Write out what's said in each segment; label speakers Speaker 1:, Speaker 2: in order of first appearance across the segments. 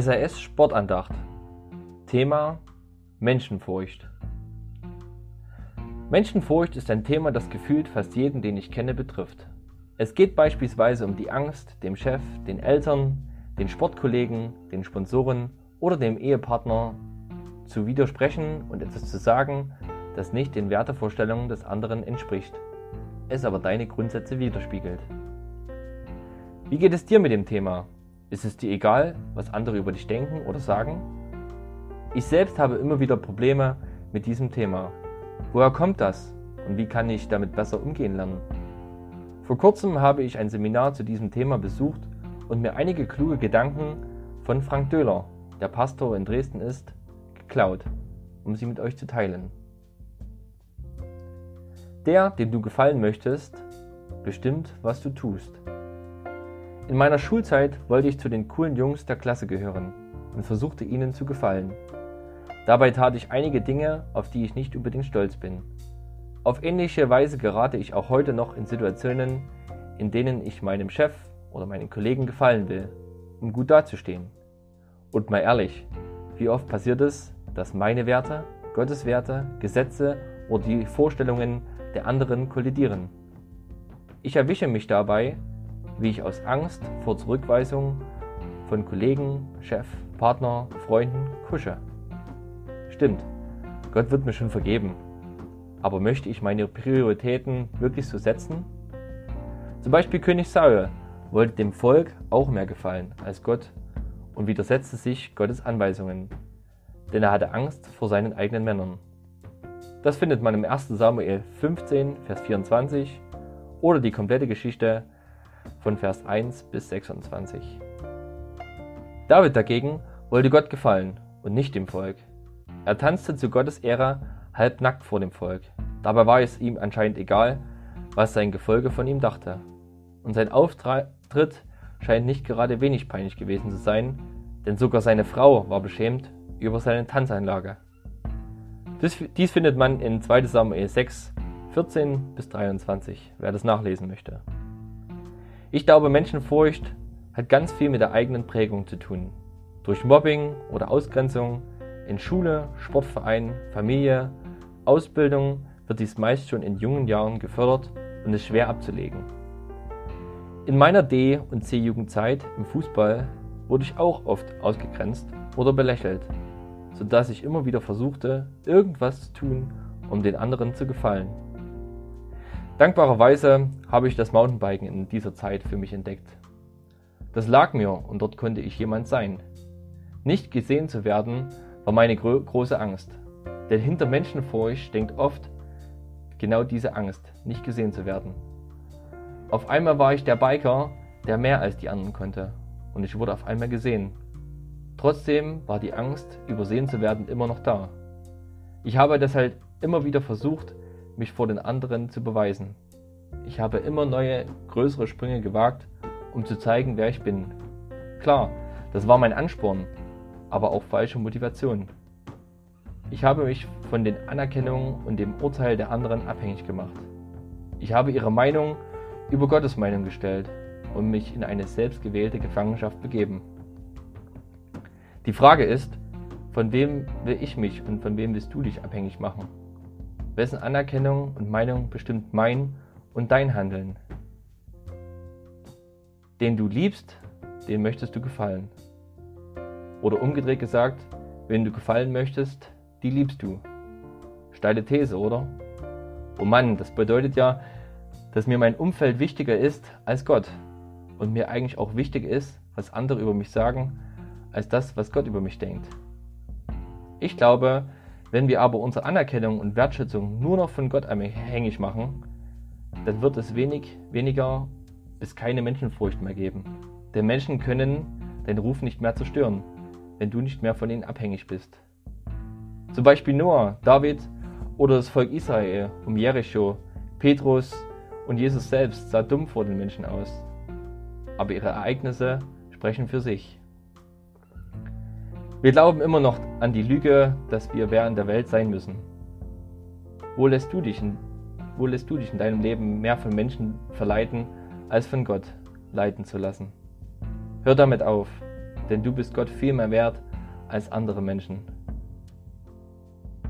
Speaker 1: SAS Sportandacht. Thema Menschenfurcht. Menschenfurcht ist ein Thema, das gefühlt fast jeden, den ich kenne, betrifft. Es geht beispielsweise um die Angst, dem Chef, den Eltern, den Sportkollegen, den Sponsoren oder dem Ehepartner zu widersprechen und etwas zu sagen, das nicht den Wertevorstellungen des anderen entspricht, es aber deine Grundsätze widerspiegelt. Wie geht es dir mit dem Thema? Ist es dir egal, was andere über dich denken oder sagen? Ich selbst habe immer wieder Probleme mit diesem Thema. Woher kommt das und wie kann ich damit besser umgehen lernen? Vor kurzem habe ich ein Seminar zu diesem Thema besucht und mir einige kluge Gedanken von Frank Döhler, der Pastor in Dresden ist, geklaut, um sie mit euch zu teilen. Der, dem du gefallen möchtest, bestimmt, was du tust. In meiner Schulzeit wollte ich zu den coolen Jungs der Klasse gehören und versuchte ihnen zu gefallen. Dabei tat ich einige Dinge, auf die ich nicht unbedingt stolz bin. Auf ähnliche Weise gerate ich auch heute noch in Situationen, in denen ich meinem Chef oder meinen Kollegen gefallen will, um gut dazustehen. Und mal ehrlich, wie oft passiert es, dass meine Werte, Gottes Werte, Gesetze oder die Vorstellungen der anderen kollidieren? Ich erwische mich dabei, wie ich aus Angst vor Zurückweisung von Kollegen, Chef, Partner, Freunden kusche. Stimmt, Gott wird mir schon vergeben. Aber möchte ich meine Prioritäten wirklich so setzen? Zum Beispiel König Saul wollte dem Volk auch mehr gefallen als Gott und widersetzte sich Gottes Anweisungen, denn er hatte Angst vor seinen eigenen Männern. Das findet man im 1. Samuel 15, Vers 24 oder die komplette Geschichte von Vers 1 bis 26. David dagegen wollte Gott gefallen und nicht dem Volk. Er tanzte zu Gottes Ehre halbnackt vor dem Volk. Dabei war es ihm anscheinend egal, was sein Gefolge von ihm dachte. Und sein Auftritt scheint nicht gerade wenig peinlich gewesen zu sein, denn sogar seine Frau war beschämt über seine Tanzeinlage. Dies findet man in 2 Samuel 6, 14 bis 23, wer das nachlesen möchte. Ich glaube, Menschenfurcht hat ganz viel mit der eigenen Prägung zu tun. Durch Mobbing oder Ausgrenzung in Schule, Sportverein, Familie, Ausbildung wird dies meist schon in jungen Jahren gefördert und ist schwer abzulegen. In meiner D- und C-Jugendzeit im Fußball wurde ich auch oft ausgegrenzt oder belächelt, sodass ich immer wieder versuchte, irgendwas zu tun, um den anderen zu gefallen. Dankbarerweise habe ich das Mountainbiken in dieser Zeit für mich entdeckt. Das lag mir und dort konnte ich jemand sein. Nicht gesehen zu werden war meine gro große Angst. Denn hinter Menschenfurcht steckt oft genau diese Angst, nicht gesehen zu werden. Auf einmal war ich der Biker, der mehr als die anderen konnte. Und ich wurde auf einmal gesehen. Trotzdem war die Angst, übersehen zu werden, immer noch da. Ich habe deshalb immer wieder versucht, mich vor den anderen zu beweisen. Ich habe immer neue, größere Sprünge gewagt, um zu zeigen, wer ich bin. Klar, das war mein Ansporn, aber auch falsche Motivation. Ich habe mich von den Anerkennungen und dem Urteil der anderen abhängig gemacht. Ich habe ihre Meinung über Gottes Meinung gestellt und mich in eine selbstgewählte Gefangenschaft begeben. Die Frage ist, von wem will ich mich und von wem willst du dich abhängig machen? Wessen Anerkennung und Meinung bestimmt mein und dein Handeln? Den du liebst, den möchtest du gefallen. Oder umgedreht gesagt, wenn du gefallen möchtest, die liebst du. Steile These, oder? Oh Mann, das bedeutet ja, dass mir mein Umfeld wichtiger ist als Gott und mir eigentlich auch wichtiger ist, was andere über mich sagen, als das, was Gott über mich denkt. Ich glaube, wenn wir aber unsere Anerkennung und Wertschätzung nur noch von Gott abhängig machen, dann wird es wenig, weniger bis keine Menschenfurcht mehr geben. Denn Menschen können deinen Ruf nicht mehr zerstören, wenn du nicht mehr von ihnen abhängig bist. Zum Beispiel Noah, David oder das Volk Israel um Jericho, Petrus und Jesus selbst sah dumm vor den Menschen aus. Aber ihre Ereignisse sprechen für sich. Wir glauben immer noch an die Lüge, dass wir wer in der Welt sein müssen. Wo lässt du dich in, wo lässt du dich in deinem Leben mehr von Menschen verleiten, als von Gott leiten zu lassen? Hör damit auf. denn du bist Gott viel mehr wert als andere Menschen.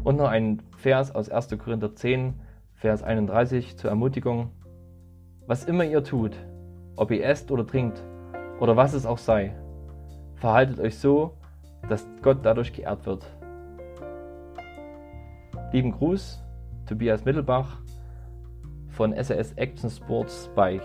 Speaker 1: Und noch ein Vers aus 1. Korinther 10, Vers 31 zur Ermutigung. Was immer ihr tut, ob ihr esst oder trinkt oder was es auch sei, verhaltet euch so, dass Gott dadurch geehrt wird. Lieben Gruß, Tobias Mittelbach von SAS Action Sports Bike.